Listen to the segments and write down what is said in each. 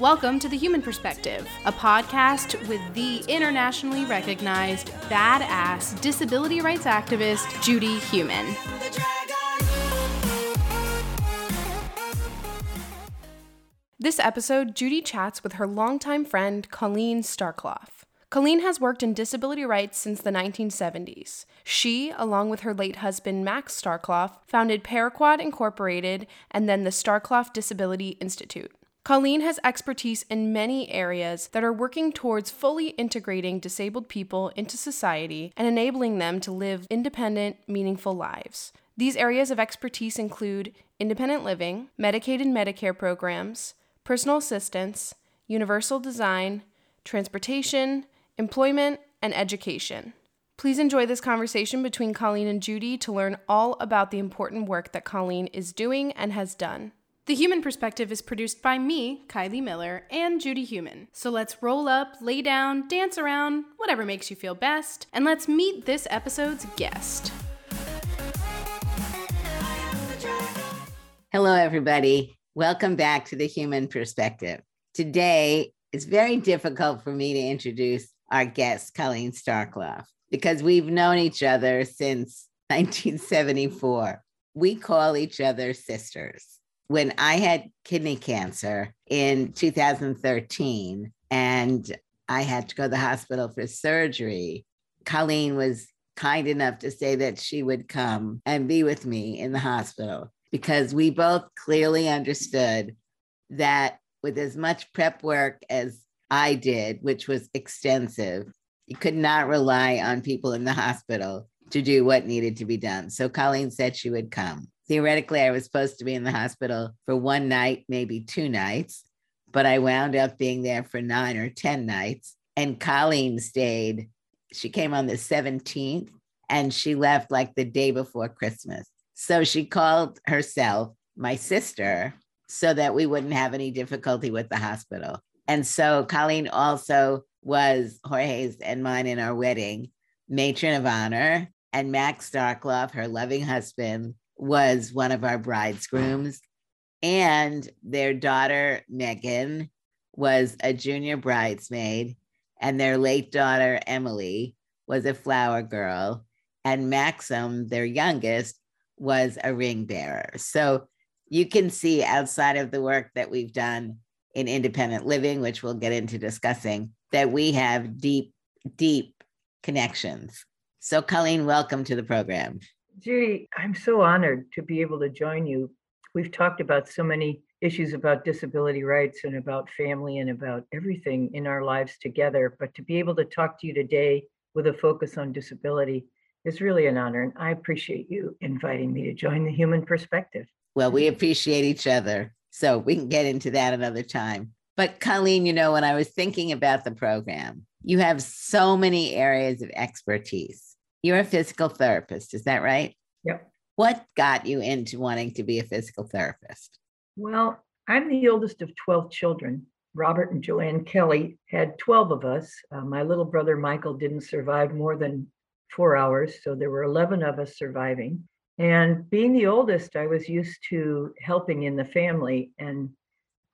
Welcome to The Heumann Perspective, a podcast with the internationally recognized badass disability rights activist, Judy Heumann. This episode, Judy chats with her longtime friend, Colleen Starkloff. Colleen has worked in disability rights since the 1970s. She, along with her late husband Max Starkloff, founded Paraquad Incorporated and then the Starkloff Disability Institute. Colleen has expertise in many areas that are working towards fully integrating disabled people into society and enabling them to live independent, meaningful lives. These areas of expertise include independent living, Medicaid and Medicare programs, personal assistance, universal design, transportation, employment, and education. Please enjoy this conversation between Colleen and Judy to learn all about the important work that Colleen is doing and has done. The Heumann Perspective is produced by me, Kylie Miller, and Judy Heumann. So let's roll up, lay down, dance around, whatever makes you feel best, and let's meet this episode's guest. Hello, everybody. Welcome back to the Heumann Perspective. Today, it's very difficult for me to introduce our guest, Colleen Starkloff, because we've known each other since 1974. We call each other sisters when I had kidney cancer in 2013 and I had to go to the hospital for surgery, Colleen was kind enough to say that she would come and be with me in the hospital because we both clearly understood that with as much prep work as I did, which was extensive, you could not rely on people in the hospital to do what needed to be done. So Colleen said she would come theoretically, I was supposed to be in the hospital for one night, maybe two nights, but I wound up being there for nine or 10 nights. And Colleen stayed. She came on the 17th and she left like the day before Christmas. So she called herself my sister so that we wouldn't have any difficulty with the hospital. And so Colleen also was Jorge's and mine in our wedding, matron of honor. And Max Starkloff, her loving husband, was one of our bridegrooms, and their daughter, Megan, was a junior bridesmaid, and their late daughter, Emily, was a flower girl, and Maxim, their youngest, was a ring bearer. So you can see outside of the work that we've done in independent living, which we'll get into discussing, that we have deep, deep connections. So, Colleen, welcome to the program. Judy, I'm so honored to be able to join you. We've talked about so many issues about disability rights and about family and about everything in our lives together. But to be able to talk to you today with a focus on disability is really an honor. And I appreciate you inviting me to join the Heumann Perspective. Well, we appreciate each other. So we can get into that another time. But Colleen, you know, when I was thinking about the program, you have so many areas of expertise you're a physical therapist, is that right? Yep. What got you into wanting to be a physical therapist? Well, I'm the oldest of 12 children. Robert and Joanne Kelly had 12 of us. Uh, my little brother Michael didn't survive more than four hours, so there were 11 of us surviving. And being the oldest, I was used to helping in the family. And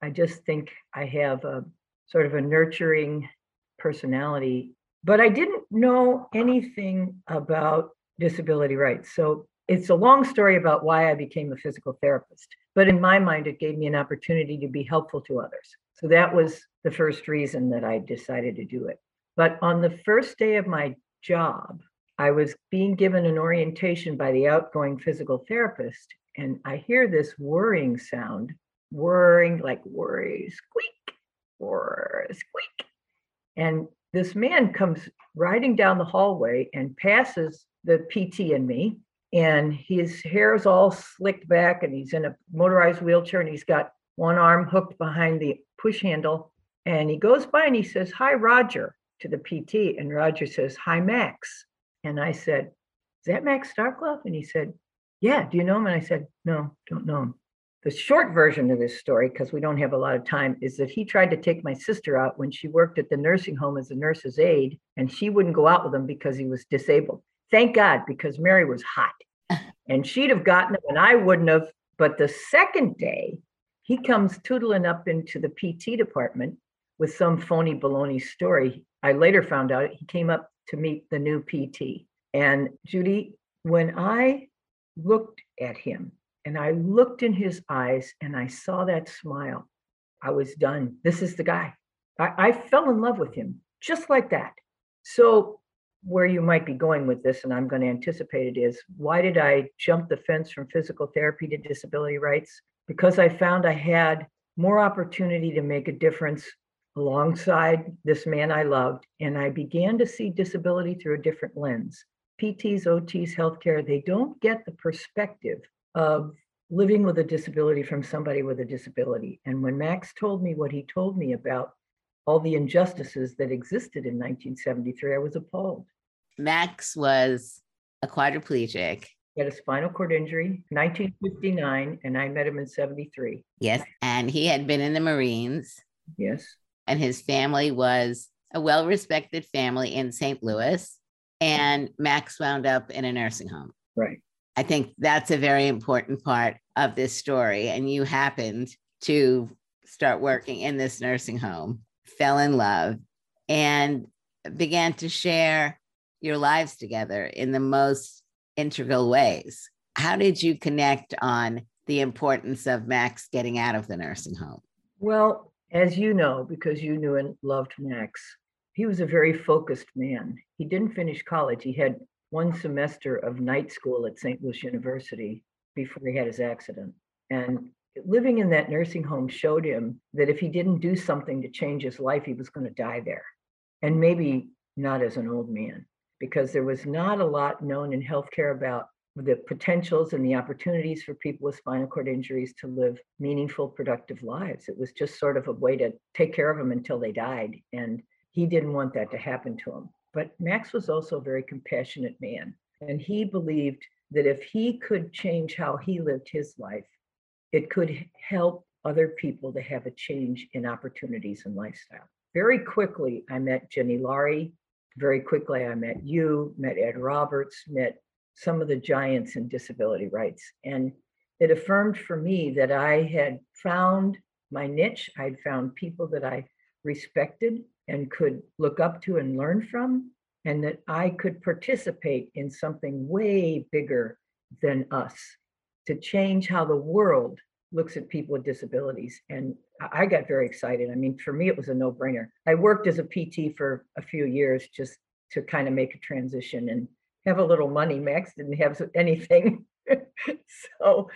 I just think I have a sort of a nurturing personality but I didn't know anything about disability rights. So it's a long story about why I became a physical therapist. But in my mind, it gave me an opportunity to be helpful to others. So that was the first reason that I decided to do it. But on the first day of my job, I was being given an orientation by the outgoing physical therapist, and I hear this whirring sound, whirring like worry, squeak, whir, squeak. And this man comes riding down the hallway and passes the PT and me. And his hair is all slicked back, and he's in a motorized wheelchair, and he's got one arm hooked behind the push handle. And he goes by and he says, Hi, Roger, to the PT. And Roger says, Hi, Max. And I said, Is that Max Starkloff? And he said, Yeah, do you know him? And I said, No, don't know him. The short version of this story, because we don't have a lot of time, is that he tried to take my sister out when she worked at the nursing home as a nurse's aide, and she wouldn't go out with him because he was disabled. Thank God, because Mary was hot. And she'd have gotten him, and I wouldn't have. But the second day, he comes tootling up into the PT department with some phony baloney story. I later found out he came up to meet the new PT. And Judy, when I looked at him and I looked in his eyes and I saw that smile, I was done. This is the guy. I, I fell in love with him just like that. So, where you might be going with this, and I'm going to anticipate it, is why did I jump the fence from physical therapy to disability rights? Because I found I had more opportunity to make a difference alongside this man I loved, and I began to see disability through a different lens. PTs, OTs, healthcare, they don't get the perspective of living with a disability from somebody with a disability. And when Max told me what he told me about all the injustices that existed in 1973, I was appalled. Max was a quadriplegic. He had a spinal cord injury, 1959, and I met him in 73. Yes. And he had been in the Marines. Yes. And his family was a well respected family in St. Louis. And Max wound up in a nursing home. Right. I think that's a very important part of this story. And you happened to start working in this nursing home, fell in love, and began to share your lives together in the most integral ways. How did you connect on the importance of Max getting out of the nursing home? Well, as you know, because you knew and loved Max, he was a very focused man. He didn't finish college. He had one semester of night school at St. Louis University before he had his accident. And living in that nursing home showed him that if he didn't do something to change his life, he was going to die there. And maybe not as an old man, because there was not a lot known in healthcare about the potentials and the opportunities for people with spinal cord injuries to live meaningful, productive lives. It was just sort of a way to take care of them until they died. And he didn't want that to happen to him. But Max was also a very compassionate man. And he believed that if he could change how he lived his life, it could help other people to have a change in opportunities and lifestyle. Very quickly, I met Gini Laurie. Very quickly, I met you, met Ed Roberts, met some of the giants in disability rights. And it affirmed for me that I had found my niche. I'd found people that I respected and could look up to and learn from, and that I could participate in something way bigger than us to change how the world looks at people with disabilities. And I got very excited. I mean, for me, it was a no brainer. I worked as a PT for a few years just to kind of make a transition and have a little money. Max didn't have anything. so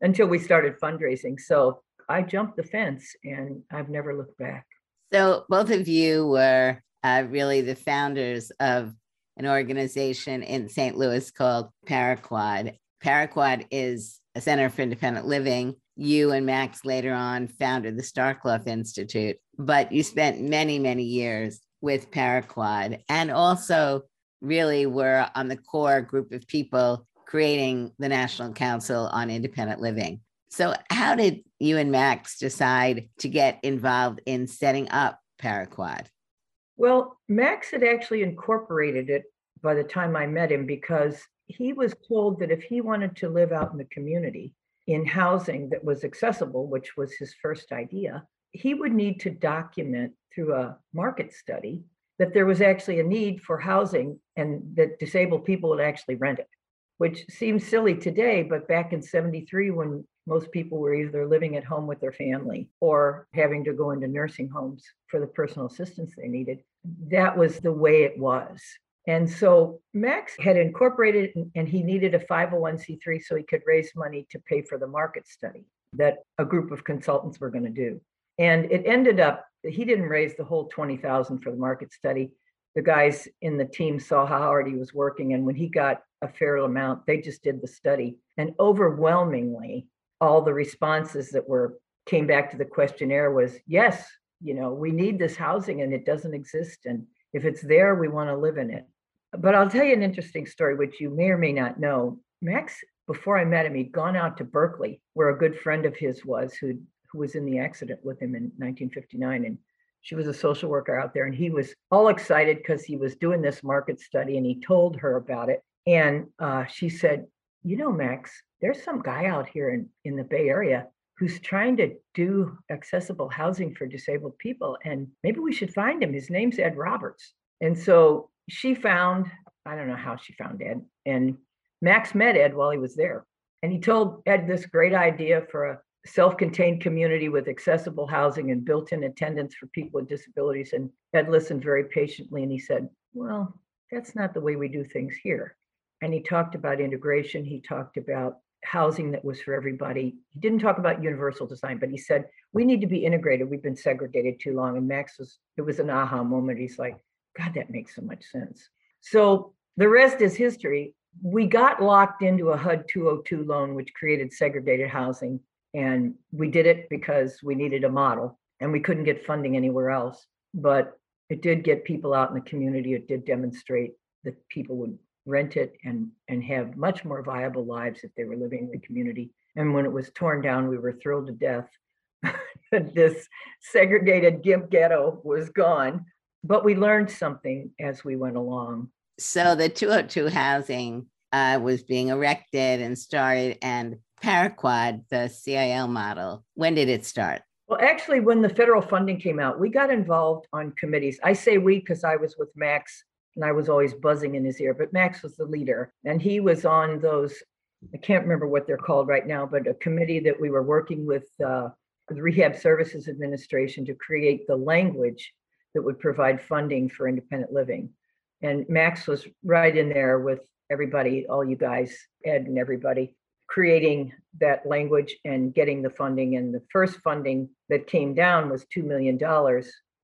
until we started fundraising. So I jumped the fence and I've never looked back. So both of you were uh, really the founders of an organization in St. Louis called Paraquad. Paraquad is a center for independent living. You and Max later on founded the Starkloff Institute, but you spent many, many years with Paraquad and also really were on the core group of people creating the National Council on Independent Living. So, how did you and Max decide to get involved in setting up Paraquad? Well, Max had actually incorporated it by the time I met him because he was told that if he wanted to live out in the community in housing that was accessible, which was his first idea, he would need to document through a market study that there was actually a need for housing and that disabled people would actually rent it, which seems silly today, but back in 73, when most people were either living at home with their family or having to go into nursing homes for the personal assistance they needed, that was the way it was. And so Max had incorporated and he needed a 501c3 so he could raise money to pay for the market study that a group of consultants were going to do. And it ended up he didn't raise the whole 20,000 for the market study. The guys in the team saw how hard he was working and when he got a fair amount, they just did the study. And overwhelmingly, all the responses that were came back to the questionnaire was yes, you know, we need this housing and it doesn't exist and if it's there, we want to live in it. But I'll tell you an interesting story, which you may or may not know. Max, before I met him, he'd gone out to Berkeley, where a good friend of his was, who who was in the accident with him in 1959, and she was a social worker out there, and he was all excited because he was doing this market study, and he told her about it, and uh, she said, "You know, Max, there's some guy out here in in the Bay Area who's trying to do accessible housing for disabled people. And maybe we should find him. His name's Ed Roberts. And so she found, I don't know how she found Ed, and Max met Ed while he was there. And he told Ed this great idea for a self contained community with accessible housing and built in attendants for people with disabilities. And Ed listened very patiently and he said, Well, that's not the way we do things here. And he talked about integration. He talked about housing that was for everybody. He didn't talk about universal design, but he said, we need to be integrated. We've been segregated too long. And Max was, it was an aha moment. He's like, God, that makes so much sense. So the rest is history. We got locked into a HUD 202 loan, which created segregated housing. And we did it because we needed a model and we couldn't get funding anywhere else. But it did get people out in the community. It did demonstrate that people would rent it and and have much more viable lives if they were living in the community. And when it was torn down, we were thrilled to death that this segregated GIMP ghetto was gone. But we learned something as we went along. So the 202 housing uh, was being erected and started, and Paraquad, the CIL model, when did it start? Well, actually, when the federal funding came out, we got involved on committees. I say we because I was with Max and I was always buzzing in his ear, but Max was the leader and he was on those, I can't remember what they're called right now, but a committee that we were working with uh, the Rehab Services Administration to create the language that would provide funding for independent living. And Max was right in there with everybody, all you guys, Ed and everybody, creating that language and getting the funding. And the first funding that came down was $2 million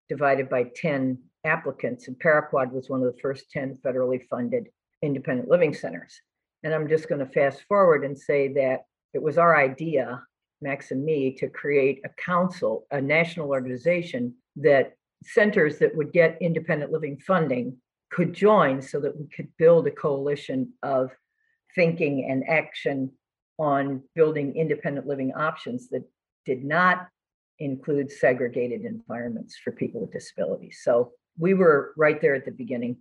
divided by 10 applicants, and Paraquad was one of the first 10 federally funded independent living centers. And I'm just going to fast forward and say that it was our idea, Max and me, to create a council, a national organization that centers that would get independent living funding could join so that we could build a coalition of thinking and action on building independent living options that did not include segregated environments for people with disabilities. So we were right there at the beginning.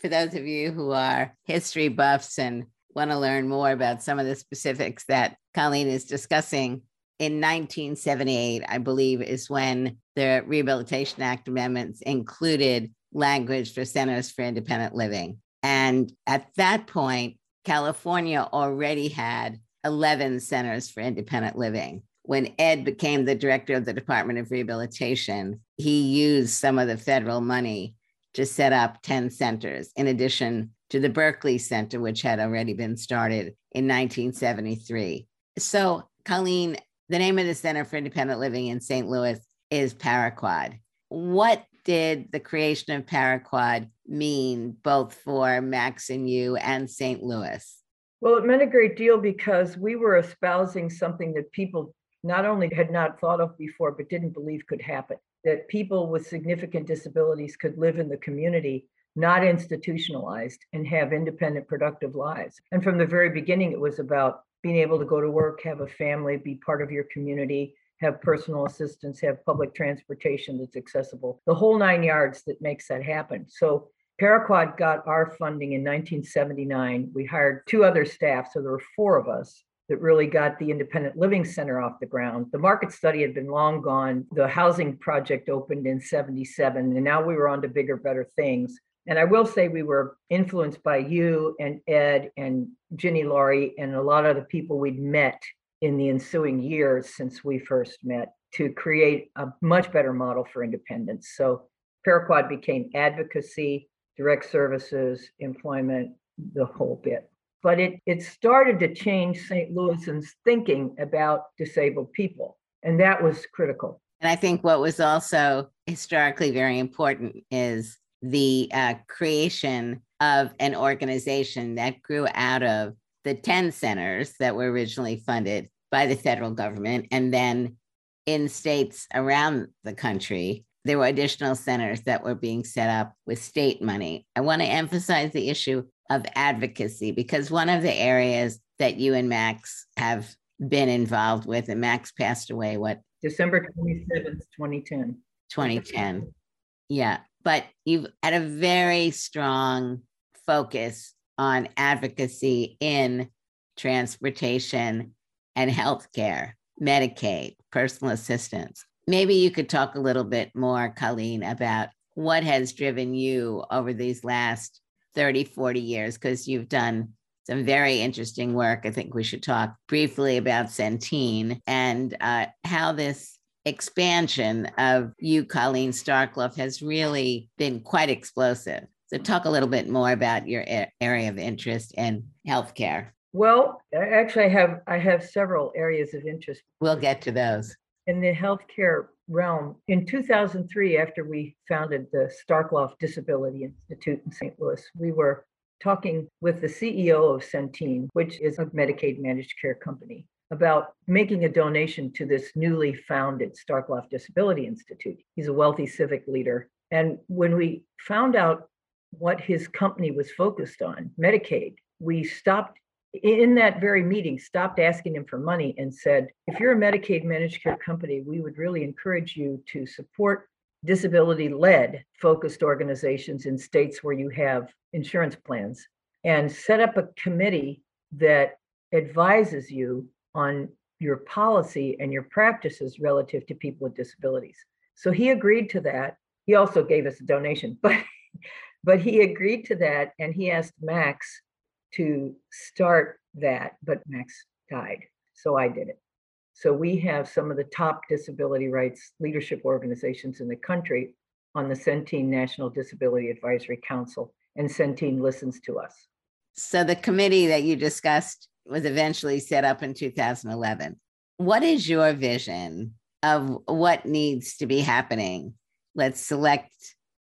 For those of you who are history buffs and want to learn more about some of the specifics that Colleen is discussing, in 1978, I believe, is when the Rehabilitation Act amendments included language for centers for independent living. And at that point, California already had 11 centers for independent living when Ed became the director of the Department of Rehabilitation, he used some of the federal money to set up 10 centers, in addition to the Berkeley Center, which had already been started in 1973. So, Colleen, the name of the Center for Independent Living in St. Louis is Paraquad. What did the creation of Paraquad mean both for Max and you and St. Louis? Well, it meant a great deal because we were espousing something that people not only had not thought of before, but didn't believe could happen that people with significant disabilities could live in the community, not institutionalized, and have independent, productive lives. And from the very beginning, it was about being able to go to work, have a family, be part of your community, have personal assistance, have public transportation that's accessible, the whole nine yards that makes that happen. So Paraquad got our funding in 1979. We hired two other staff, so there were four of us that really got the independent living center off the ground. The market study had been long gone. The housing project opened in 77, and now we were on to bigger, better things. And I will say we were influenced by you and Ed and Gini Laurie and a lot of the people we'd met in the ensuing years since we first met to create a much better model for independence. So Paraquad became advocacy, direct services, employment, the whole bit but it, it started to change St. Louisans' thinking about disabled people. And that was critical. And I think what was also historically very important is the uh, creation of an organization that grew out of the 10 centers that were originally funded by the federal government. And then in states around the country, there were additional centers that were being set up with state money. I want to emphasize the issue of advocacy because one of the areas that you and Max have been involved with, and Max passed away, what? December 27th, 2010. 2010. Yeah. But you've had a very strong focus on advocacy in transportation and healthcare. Medicaid, personal assistance. Maybe you could talk a little bit more, Colleen, about what has driven you over these last 30, 40 years, because you've done some very interesting work. I think we should talk briefly about Centene and uh, how this expansion of you, Colleen Starkloff, has really been quite explosive. So, talk a little bit more about your area of interest in healthcare. Well, actually, I have I have several areas of interest. We'll get to those. In the healthcare realm, in 2003, after we founded the Starkloff Disability Institute in St. Louis, we were talking with the CEO of Centene, which is a Medicaid managed care company, about making a donation to this newly founded Starkloff Disability Institute. He's a wealthy civic leader. And when we found out what his company was focused on, Medicaid, we stopped in that very meeting, stopped asking him for money and said, if you're a Medicaid managed care company, we would really encourage you to support disability led focused organizations in states where you have insurance plans and set up a committee that advises you on your policy and your practices relative to people with disabilities. So he agreed to that. He also gave us a donation, but but he agreed to that and he asked Max to start that, but Max died. So I did it. So we have some of the top disability rights leadership organizations in the country on the Centene National Disability Advisory Council, and Centene listens to us. So the committee that you discussed was eventually set up in 2011. What is your vision of what needs to be happening? Let's select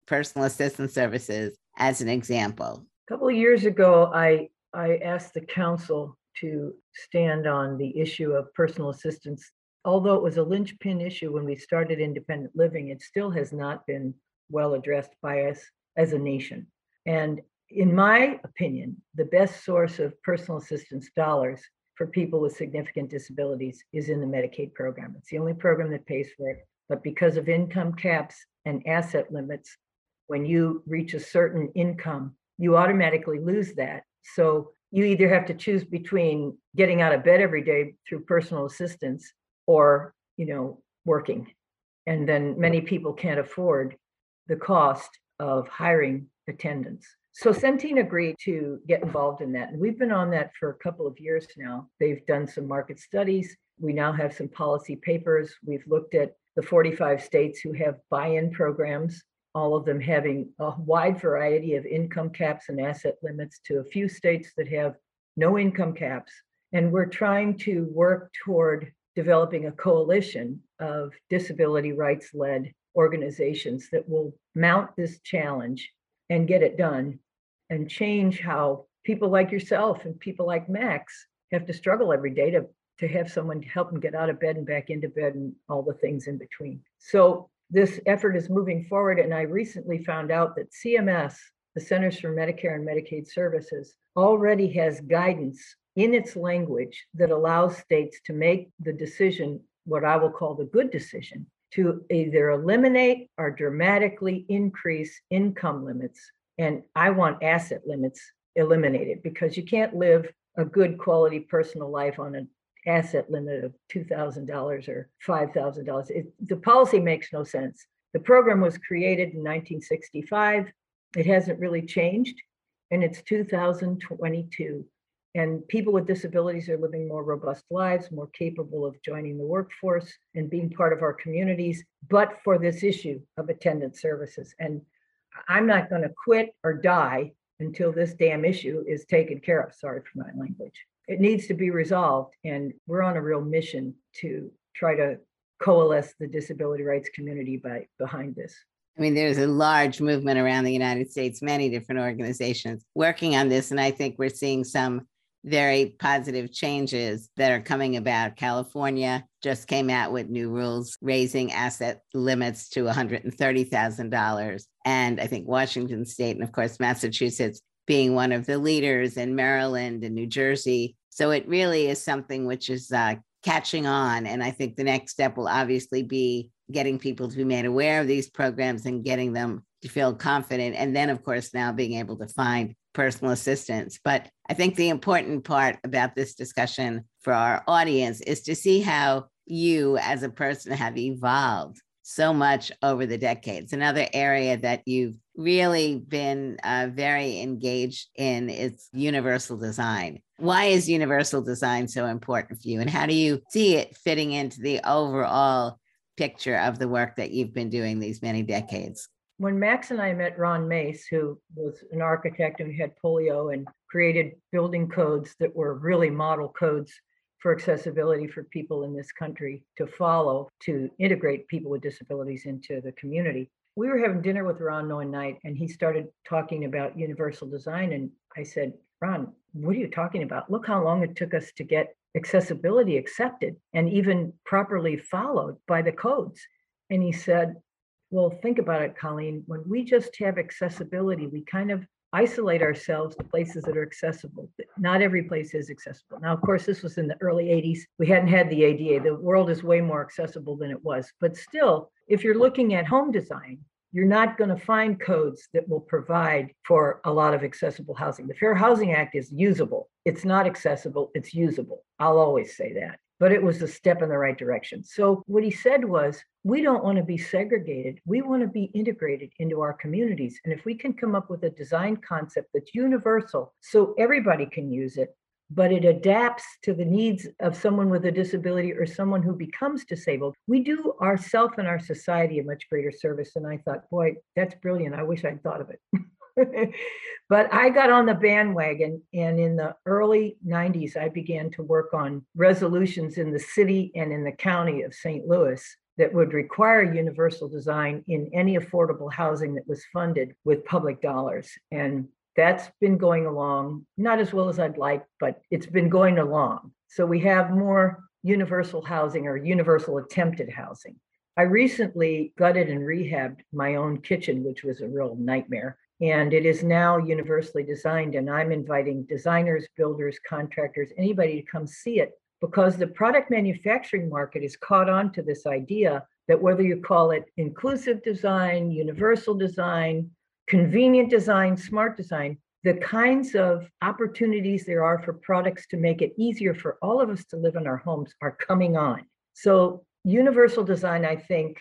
personal assistance services as an example. A couple of years ago, I, I asked the council to stand on the issue of personal assistance. Although it was a linchpin issue when we started independent living, it still has not been well addressed by us as a nation. And in my opinion, the best source of personal assistance dollars for people with significant disabilities is in the Medicaid program. It's the only program that pays for it. But because of income caps and asset limits, when you reach a certain income, you automatically lose that. So you either have to choose between getting out of bed every day through personal assistance or, you know, working. And then many people can't afford the cost of hiring attendants. So Centene agreed to get involved in that. And we've been on that for a couple of years now. They've done some market studies. We now have some policy papers. We've looked at the 45 states who have buy in programs all of them having a wide variety of income caps and asset limits to a few states that have no income caps. And we're trying to work toward developing a coalition of disability rights led organizations that will mount this challenge and get it done and change how people like yourself and people like Max have to struggle every day to, to have someone help them get out of bed and back into bed and all the things in between. So this effort is moving forward. And I recently found out that CMS, the Centers for Medicare and Medicaid Services, already has guidance in its language that allows states to make the decision, what I will call the good decision, to either eliminate or dramatically increase income limits. And I want asset limits eliminated because you can't live a good quality personal life on a asset limit of $2,000 or $5,000. The policy makes no sense. The program was created in 1965. It hasn't really changed, and it's 2022. And people with disabilities are living more robust lives, more capable of joining the workforce and being part of our communities, but for this issue of attendant services. And I'm not going to quit or die until this damn issue is taken care of. Sorry for my language it needs to be resolved. And we're on a real mission to try to coalesce the disability rights community by behind this. I mean, there's a large movement around the United States, many different organizations working on this. And I think we're seeing some very positive changes that are coming about. California just came out with new rules raising asset limits to $130,000. And I think Washington State and, of course, Massachusetts being one of the leaders in Maryland and New Jersey so it really is something which is uh, catching on. And I think the next step will obviously be getting people to be made aware of these programs and getting them to feel confident. And then, of course, now being able to find personal assistance. But I think the important part about this discussion for our audience is to see how you as a person have evolved so much over the decades. Another area that you've really been uh, very engaged in is universal design. Why is universal design so important for you? And how do you see it fitting into the overall picture of the work that you've been doing these many decades? When Max and I met Ron Mace, who was an architect and had polio and created building codes that were really model codes for accessibility for people in this country to follow to integrate people with disabilities into the community. We were having dinner with Ron one night and he started talking about universal design. And I said, Ron, what are you talking about? Look how long it took us to get accessibility accepted and even properly followed by the codes. And he said, Well, think about it, Colleen. When we just have accessibility, we kind of isolate ourselves to places that are accessible. Not every place is accessible. Now, of course, this was in the early 80s. We hadn't had the ADA. The world is way more accessible than it was. But still, if you're looking at home design, you're not going to find codes that will provide for a lot of accessible housing. The Fair Housing Act is usable. It's not accessible, it's usable. I'll always say that but it was a step in the right direction. So, what he said was, we don't want to be segregated. We want to be integrated into our communities. And if we can come up with a design concept that's universal so everybody can use it, but it adapts to the needs of someone with a disability or someone who becomes disabled, we do ourself and our society a much greater service. And I thought, boy, that's brilliant. I wish I'd thought of it. but I got on the bandwagon, and in the early 90s, I began to work on resolutions in the city and in the county of St. Louis that would require universal design in any affordable housing that was funded with public dollars. And that's been going along, not as well as I'd like, but it's been going along. So we have more universal housing or universal attempted housing. I recently gutted and rehabbed my own kitchen, which was a real nightmare. And it is now universally designed. And I'm inviting designers, builders, contractors, anybody to come see it because the product manufacturing market is caught on to this idea that whether you call it inclusive design, universal design, convenient design, smart design, the kinds of opportunities there are for products to make it easier for all of us to live in our homes are coming on. So, universal design, I think,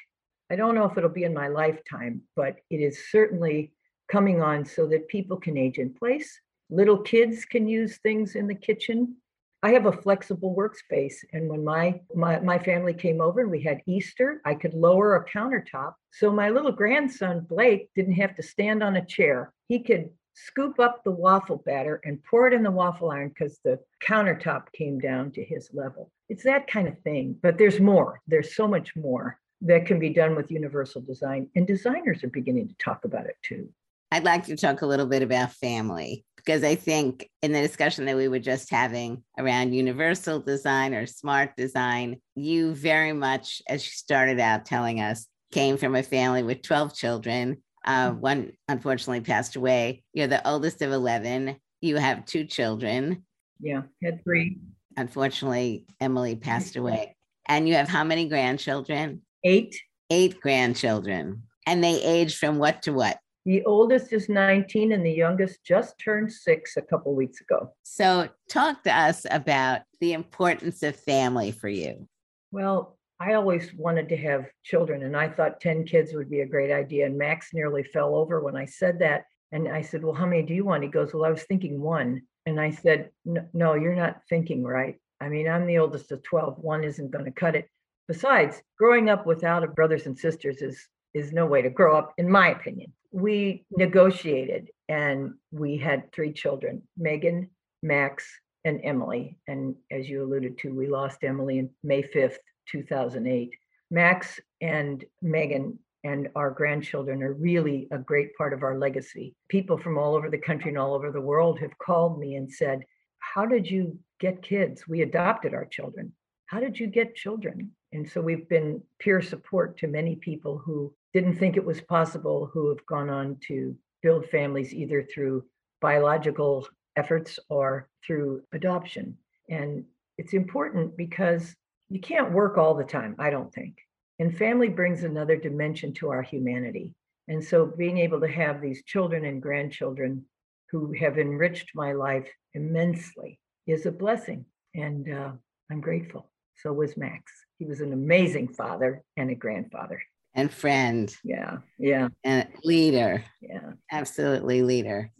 I don't know if it'll be in my lifetime, but it is certainly coming on so that people can age in place. Little kids can use things in the kitchen. I have a flexible workspace. And when my, my, my family came over and we had Easter, I could lower a countertop. So my little grandson, Blake, didn't have to stand on a chair. He could scoop up the waffle batter and pour it in the waffle iron because the countertop came down to his level. It's that kind of thing. But there's more. There's so much more that can be done with universal design. And designers are beginning to talk about it too. I'd like to talk a little bit about family because I think in the discussion that we were just having around universal design or smart design, you very much, as you started out telling us, came from a family with 12 children. Uh, mm-hmm. one unfortunately passed away. You're the oldest of 11. You have two children. Yeah, had three. Unfortunately, Emily passed away. And you have how many grandchildren? Eight. Eight grandchildren. And they age from what to what? The oldest is 19 and the youngest just turned six a couple weeks ago. So, talk to us about the importance of family for you. Well, I always wanted to have children, and I thought 10 kids would be a great idea. And Max nearly fell over when I said that. And I said, Well, how many do you want? He goes, Well, I was thinking one. And I said, No, you're not thinking right. I mean, I'm the oldest of 12. One isn't going to cut it. Besides, growing up without brothers and sisters is is no way to grow up, in my opinion we negotiated and we had three children Megan, Max, and Emily. And as you alluded to, we lost Emily in May 5th, 2008. Max and Megan and our grandchildren are really a great part of our legacy. People from all over the country and all over the world have called me and said, How did you get kids? We adopted our children. How did you get children? And so we've been peer support to many people who didn't think it was possible who have gone on to build families either through biological efforts or through adoption. And it's important because you can't work all the time, I don't think. And family brings another dimension to our humanity. And so being able to have these children and grandchildren who have enriched my life immensely is a blessing. And uh, I'm grateful. So was Max. He was an amazing father and a grandfather. And friend. Yeah. Yeah. And leader. Yeah. Absolutely leader.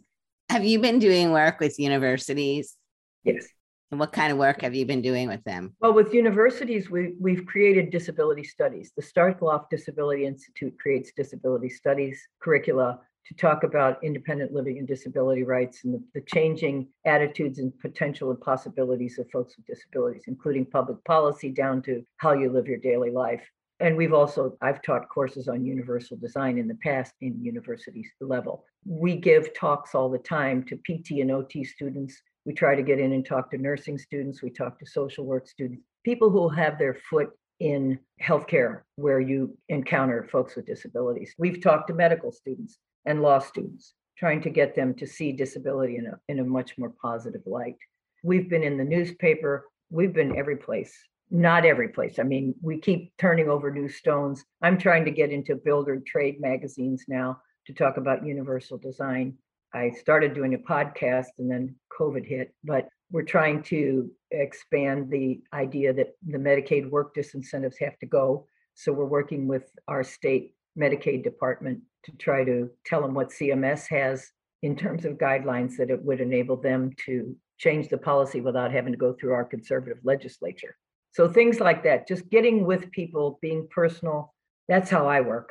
Have you been doing work with universities? Yes. And what kind of work have you been doing with them? Well, with universities, we, we've created disability studies. The Starkloff Disability Institute creates disability studies curricula to talk about independent living and disability rights and the, the, changing attitudes and potential and possibilities of folks with disabilities, including public policy down to how you live your daily life. And we've also, I've taught courses on universal design in the past in university level. We give talks all the time to PT and OT students. We try to get in and talk to nursing students. We talk to social work students, people who have their foot in healthcare where you encounter folks with disabilities. We've talked to medical students and law students, trying to get them to see disability in a, in a much more positive light. We've been in the newspaper, we've been every place. Not every place. I mean, we keep turning over new stones. I'm trying to get into builder trade magazines now to talk about universal design. I started doing a podcast and then COVID hit, but we're trying to expand the idea that the Medicaid work disincentives have to go. So we're working with our state Medicaid department to try to tell them what CMS has in terms of guidelines that it would enable them to change the policy without having to go through our conservative legislature. So things like that, just getting with people, being personal, that's how I work.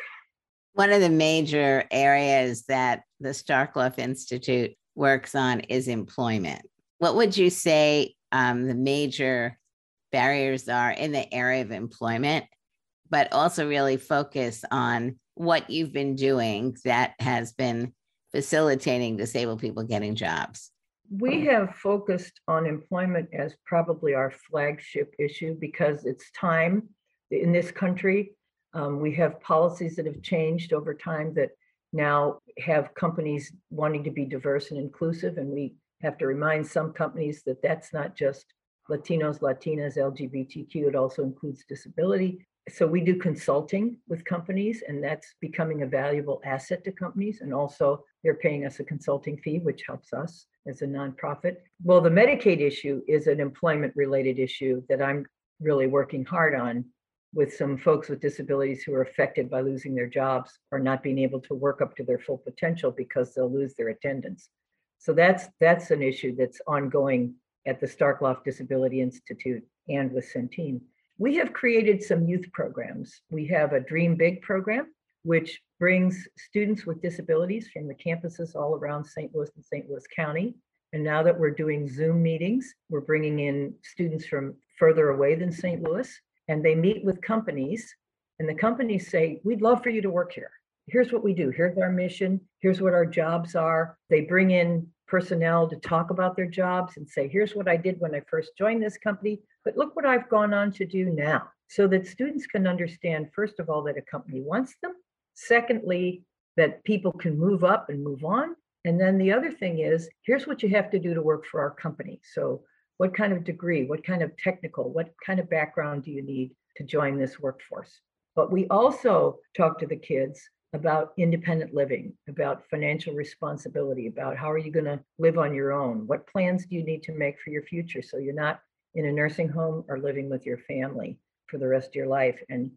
One of the major areas that the Starkloff Institute works on is employment. What would you say um, the major barriers are in the area of employment, but also really focus on what you've been doing that has been facilitating disabled people getting jobs? We have focused on employment as probably our flagship issue because it's time in this country. Um, we have policies that have changed over time that now have companies wanting to be diverse and inclusive. And we have to remind some companies that that's not just Latinos, Latinas, LGBTQ, it also includes disability so we do consulting with companies and that's becoming a valuable asset to companies and also they're paying us a consulting fee which helps us as a nonprofit. Well the medicaid issue is an employment related issue that i'm really working hard on with some folks with disabilities who are affected by losing their jobs or not being able to work up to their full potential because they'll lose their attendants. So that's that's an issue that's ongoing at the starkloff disability institute and with centene. We have created some youth programs. We have a Dream Big program, which brings students with disabilities from the campuses all around St. Louis and St. Louis County. And now that we're doing Zoom meetings, we're bringing in students from further away than St. Louis, and they meet with companies. And the companies say, We'd love for you to work here. Here's what we do. Here's our mission. Here's what our jobs are. They bring in personnel to talk about their jobs and say, Here's what I did when I first joined this company but look what I've gone on to do now. So that students can understand, first of all, that a company wants them. Secondly, that people can move up and move on. And then the other thing is, here's what you have to do to work for our company. So, what kind of degree, what kind of technical, what kind of background do you need to join this workforce? But we also talk to the kids about independent living, about financial responsibility, about how are you going to live on your own? What plans do you need to make for your future so you're not in a nursing home or living with your family for the rest of your life and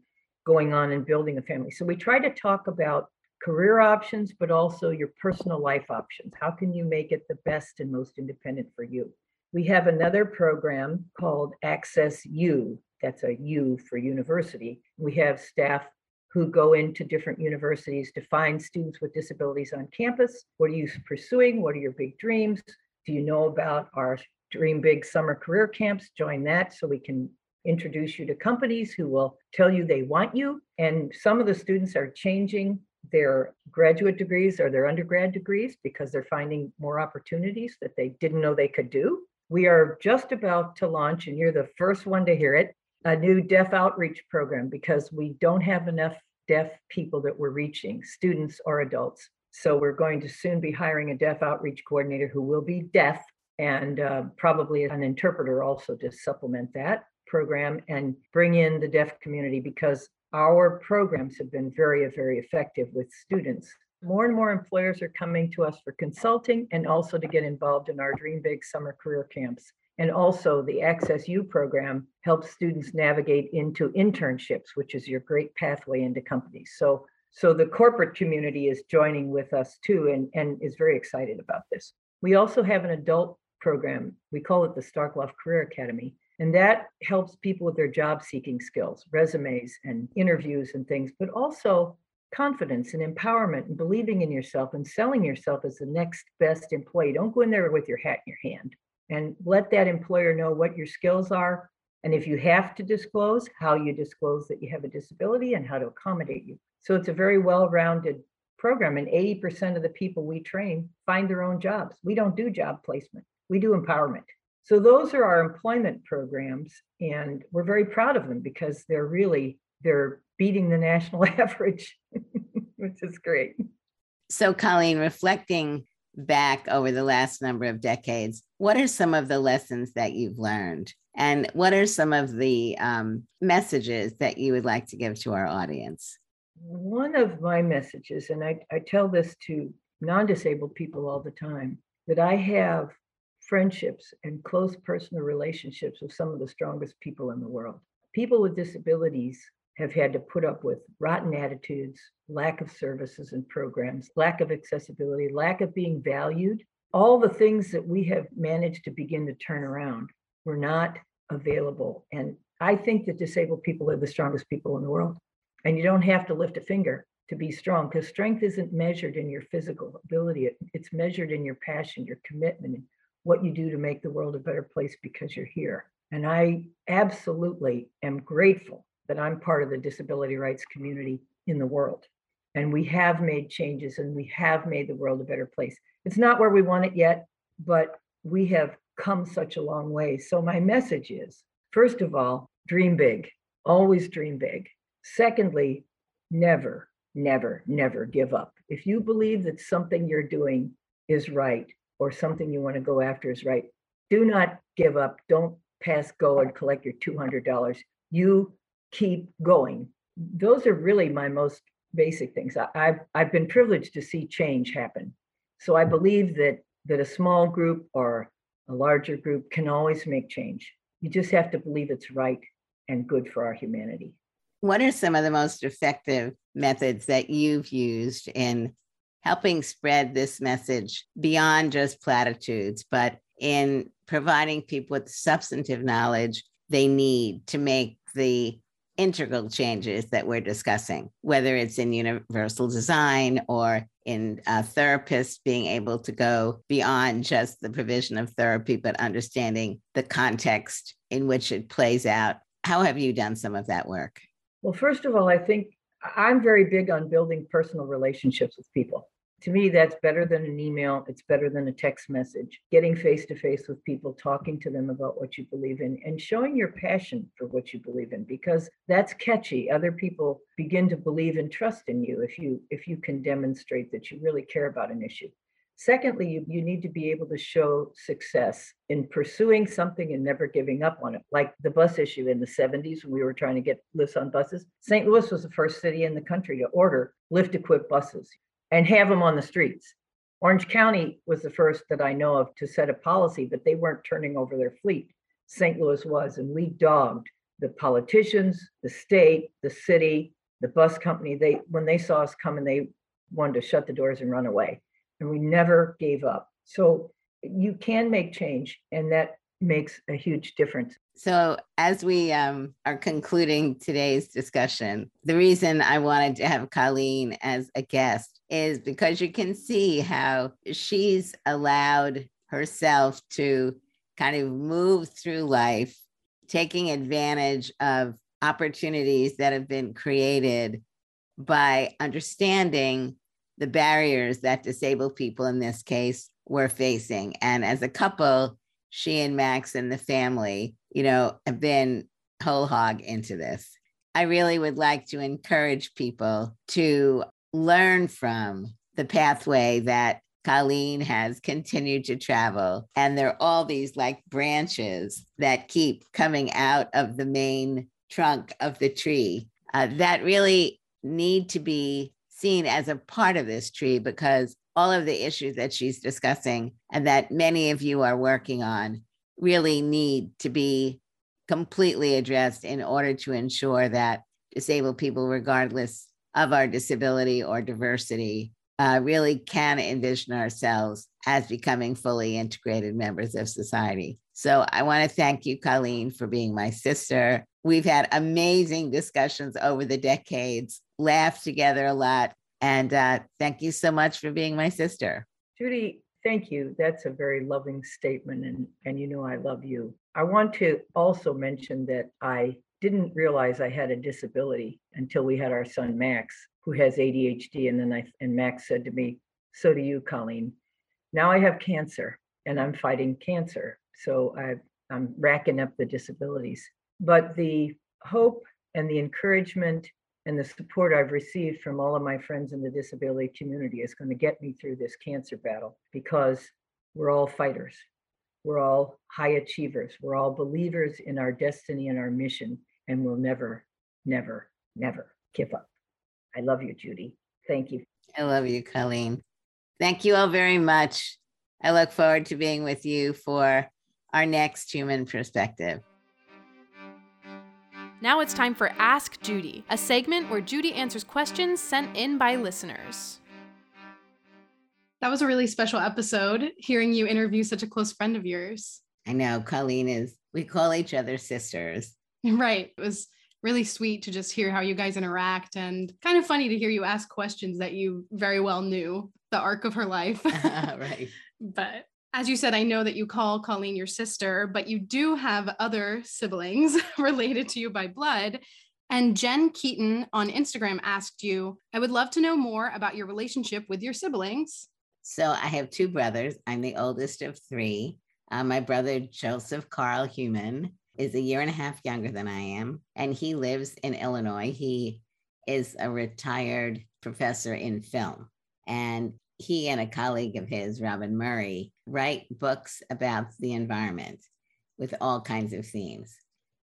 going on and building a family. So we try to talk about career options, but also your personal life options. How can you make it the best and most independent for you? We have another program called Access U. That's a U for university. We have staff who go into different universities to find students with disabilities on campus. What are you pursuing? What are your big dreams? Do you know about our Dream Big Summer Career Camps. Join that so we can introduce you to companies who will tell you they want you. And some of the students are changing their graduate degrees or their undergrad degrees because they're finding more opportunities that they didn't know they could do. We are just about to launch, and you're the first one to hear it, a new deaf outreach program because we don't have enough deaf people that we're reaching, students or adults. So we're going to soon be hiring a deaf outreach coordinator who will be deaf and uh, probably an interpreter also to supplement that program and bring in the deaf community because our programs have been very, very effective with students. More and more employers are coming to us for consulting and also to get involved in our Dream Big summer career camps. And also, the Access U program helps students navigate into internships, which is your great pathway into companies. So, so the corporate community is joining with us too and, and is very excited about this. We also have an adult program. We call it the Starkloff Career Academy. And that helps people with their job seeking skills, resumes and interviews and things, but also confidence and empowerment and believing in yourself and selling yourself as the next best employee. Don't go in there with your hat in your hand and let that employer know what your skills are. And if you have to disclose, how you disclose that you have a disability and how to accommodate you. So it's a very well rounded program. And 80% of the people we train find their own jobs. We don't do job placement, we do empowerment. So those are our employment programs. And we're very proud of them because they're really they're beating the national average, which is great. So, Colleen, reflecting back over the last number of decades, what are some of the lessons that you've learned? And what are some of the um, messages that you would like to give to our audience? One of my messages, and I, I tell this to non disabled people all the time, that I have friendships and close personal relationships with some of the strongest people in the world. People with disabilities have had to put up with rotten attitudes, lack of services and programs, lack of accessibility, lack of being valued. All the things that we have managed to begin to turn around were not available. And I think that disabled people are the strongest people in the world. And you don't have to lift a finger to be strong because strength isn't measured in your physical ability, it's measured in your passion, your commitment, what you do to make the world a better place because you're here. And I absolutely am grateful that I'm part of the disability rights community in the world. And we have made changes and we have made the world a better place. It's not where we want it yet, but we have come such a long way. So, my message is first of all, dream big, always dream big. Secondly, never, never, never give up. If you believe that something you're doing is right or something you want to go after is right, do not give up. Don't pass go and collect your $200. You keep going. Those are really my most basic things. I, have I've been privileged to see change happen. So I believe that that a small group or a larger group can always make change. You just have to believe it's right and good for our humanity. What are some of the most effective methods that you've used in helping spread this message beyond just platitudes, but in providing people with substantive knowledge they need to make the integral changes that we're discussing, whether it's in universal design or in uh, therapists being able to go beyond just the provision of therapy, but understanding the context in which it plays out. How have you done some of that work? Well, first of all, I think I'm very big on building personal relationships with people to me that's better than an email it's better than a text message getting face to face with people talking to them about what you believe in and showing your passion for what you believe in because that's catchy other people begin to believe and trust in you if you if you can demonstrate that you really care about an issue. Secondly you, you need to be able to show success in pursuing something and never giving up on it like the bus issue in the 70s when we were trying to get lifts on buses. St louis was the first city in the country to order lift equipped buses and have them on the streets. Orange County was the first that I know of to set a policy, but they weren't turning over their fleet. St. Louis was, and we dogged the politicians, the state, the city, the bus company. They when they saw us coming, they wanted to shut the doors and run away. And we never gave up. So you can make change, and that makes a huge difference. So, as we um, are concluding today's discussion, the reason I wanted to have Colleen as a guest is because you can see how she's allowed herself to kind of move through life, taking advantage of opportunities that have been created by understanding the barriers that disabled people in this case were facing. And as a couple, she and Max and the family, you know, have been whole hog into this. I really would like to encourage people to learn from the pathway that Colleen has continued to travel. And there are all these like branches that keep coming out of the main trunk of the tree uh, that really need to be seen as a part of this tree because all of the issues that she's discussing and that many of you are working on really need to be completely addressed in order to ensure that disabled people, regardless of our disability or diversity, uh, really can envision ourselves as becoming fully integrated members of society. So I want to thank you, Colleen, for being my sister. We've had amazing discussions over the decades, laughed together a lot, and uh, thank you so much for being my sister. Judy, thank you. That's a very loving statement, and, and you know I love you. I want to also mention that I didn't realize I had a disability until we had our son Max, who has ADHD. And then I and Max said to me, So do you, Colleen. Now I have cancer and I'm fighting cancer. So I, I'm racking up the disabilities. But the hope and the encouragement and the support I've received from all of my friends in the disability community is going to get me through this cancer battle because we're all fighters. We're all high achievers. We're all believers in our destiny and our mission, and we'll never, never, never give up. I love you, Judy. Thank you. I love you, Colleen. Thank you all very much. I look forward to being with you for our next Heumann Perspective. Now it's time for Ask Judy, a segment where Judy answers questions sent in by listeners. That was a really special episode, hearing you interview such a close friend of yours. I know Colleen is, we call each other sisters. Right. It was really sweet to just hear how you guys interact and kind of funny to hear you ask questions that you very well knew the arc of her life. right. But as you said, I know that you call Colleen your sister, but you do have other siblings related to you by blood. And Jen Keaton on Instagram asked you, I would love to know more about your relationship with your siblings. So I have two brothers. I'm the oldest of three. Uh, my brother, Joseph Carl Heumann, is a year and a half younger than I am, and he lives in Illinois. He is a retired professor in film. And he and a colleague of his, Robin Murray, write books about the environment with all kinds of themes.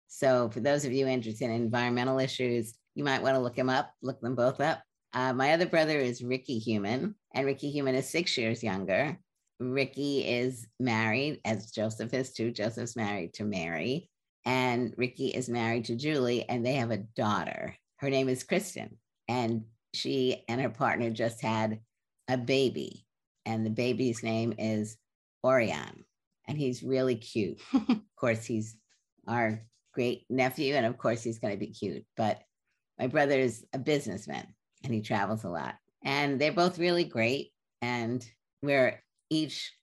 So, for those of you interested in environmental issues, you might want to look him up, look them both up. Uh, my other brother is Ricky Heumann, and Ricky Heumann is six years younger. Ricky is married, as Joseph is too. Joseph's married to Mary, and Ricky is married to Julie, and they have a daughter. Her name is Kristen, and she and her partner just had a baby, and the baby's name is Orion, and he's really cute. of course, he's our great nephew, and of course, he's going to be cute. But my brother is a businessman, and he travels a lot, and they're both really great, and we're each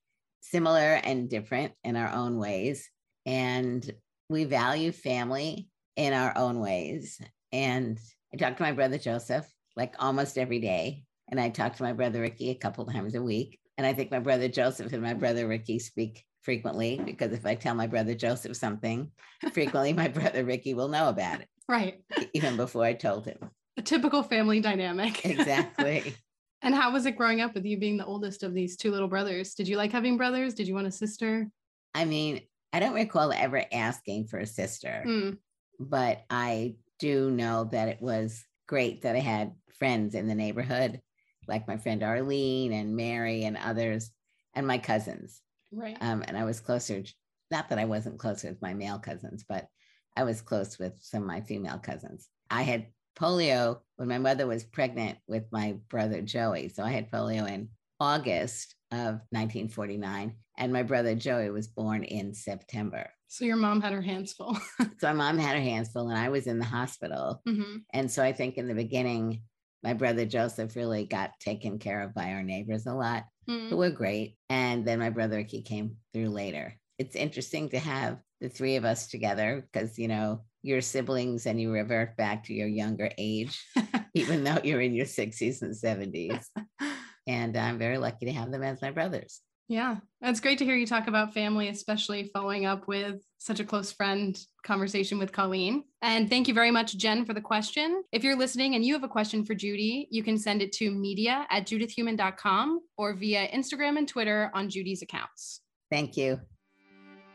similar and different in our own ways, and we value family in our own ways. And I talk to my brother Joseph like almost every day. And I talk to my brother Ricky a couple times a week. And I think my brother Joseph and my brother Ricky speak frequently because if I tell my brother Joseph something frequently, my brother Ricky will know about it. Right. Even before I told him. A typical family dynamic. Exactly. and how was it growing up with you being the oldest of these two little brothers? Did you like having brothers? Did you want a sister? I mean, I don't recall ever asking for a sister, Mm, but I do know that it was great that I had friends in the neighborhood, like my friend Arlene and Mary and others, and my cousins. right. Um, and I was closer, not that I wasn't close with my male cousins, but I was close with some of my female cousins. I had polio when my mother was pregnant with my brother Joey. So I had polio in August of 1949, and my brother Joey was born in September. so your mom had her hands full. So my mom had her hands full, and I was in the hospital. Mhm. And so I think in the beginning, my brother Joseph really got taken care of by our neighbors a lot Mm. who were great. And then my brother Ricky came through later. It's interesting to have the three of us together because, you know, you're siblings and you revert back to your younger age, even though you're in your 60s and 70s. And I'm very lucky to have them as my brothers. Yeah, it's great to hear you talk about family, especially following up with such a close friend conversation with Colleen. And thank you very much, Jen, for the question. If you're listening and you have a question for Judy, you can send it to media at judithheumann.com or via Instagram and Twitter on Judy's accounts. Thank you.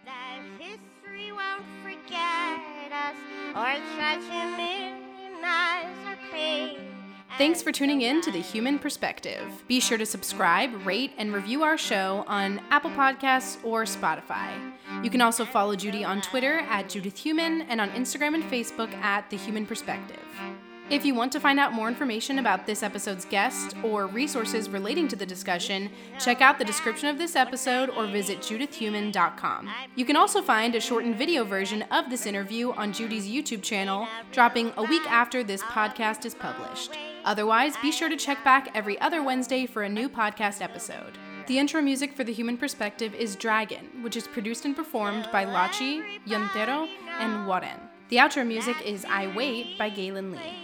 that history won't forget us or try to minimize our pain. Thanks for tuning in to The Heumann Perspective. Be sure to subscribe, rate, and review our show on Apple Podcasts or Spotify. You can also follow Judy on Twitter at Judith Heumann and on Instagram and Facebook at The Heumann Perspective. If you want to find out more information about this episode's guest or resources relating to the discussion, check out the description of this episode or visit judithheumann.com. You can also find a shortened video version of this interview on Judy's YouTube channel, dropping a week after this podcast is published. Otherwise, be sure to check back every other Wednesday for a new podcast episode. The intro music for The Heumann Perspective is Dragon, which is produced and performed by Lachi, Yontero, and Warren. The outro music is I Wait by Galen Lee.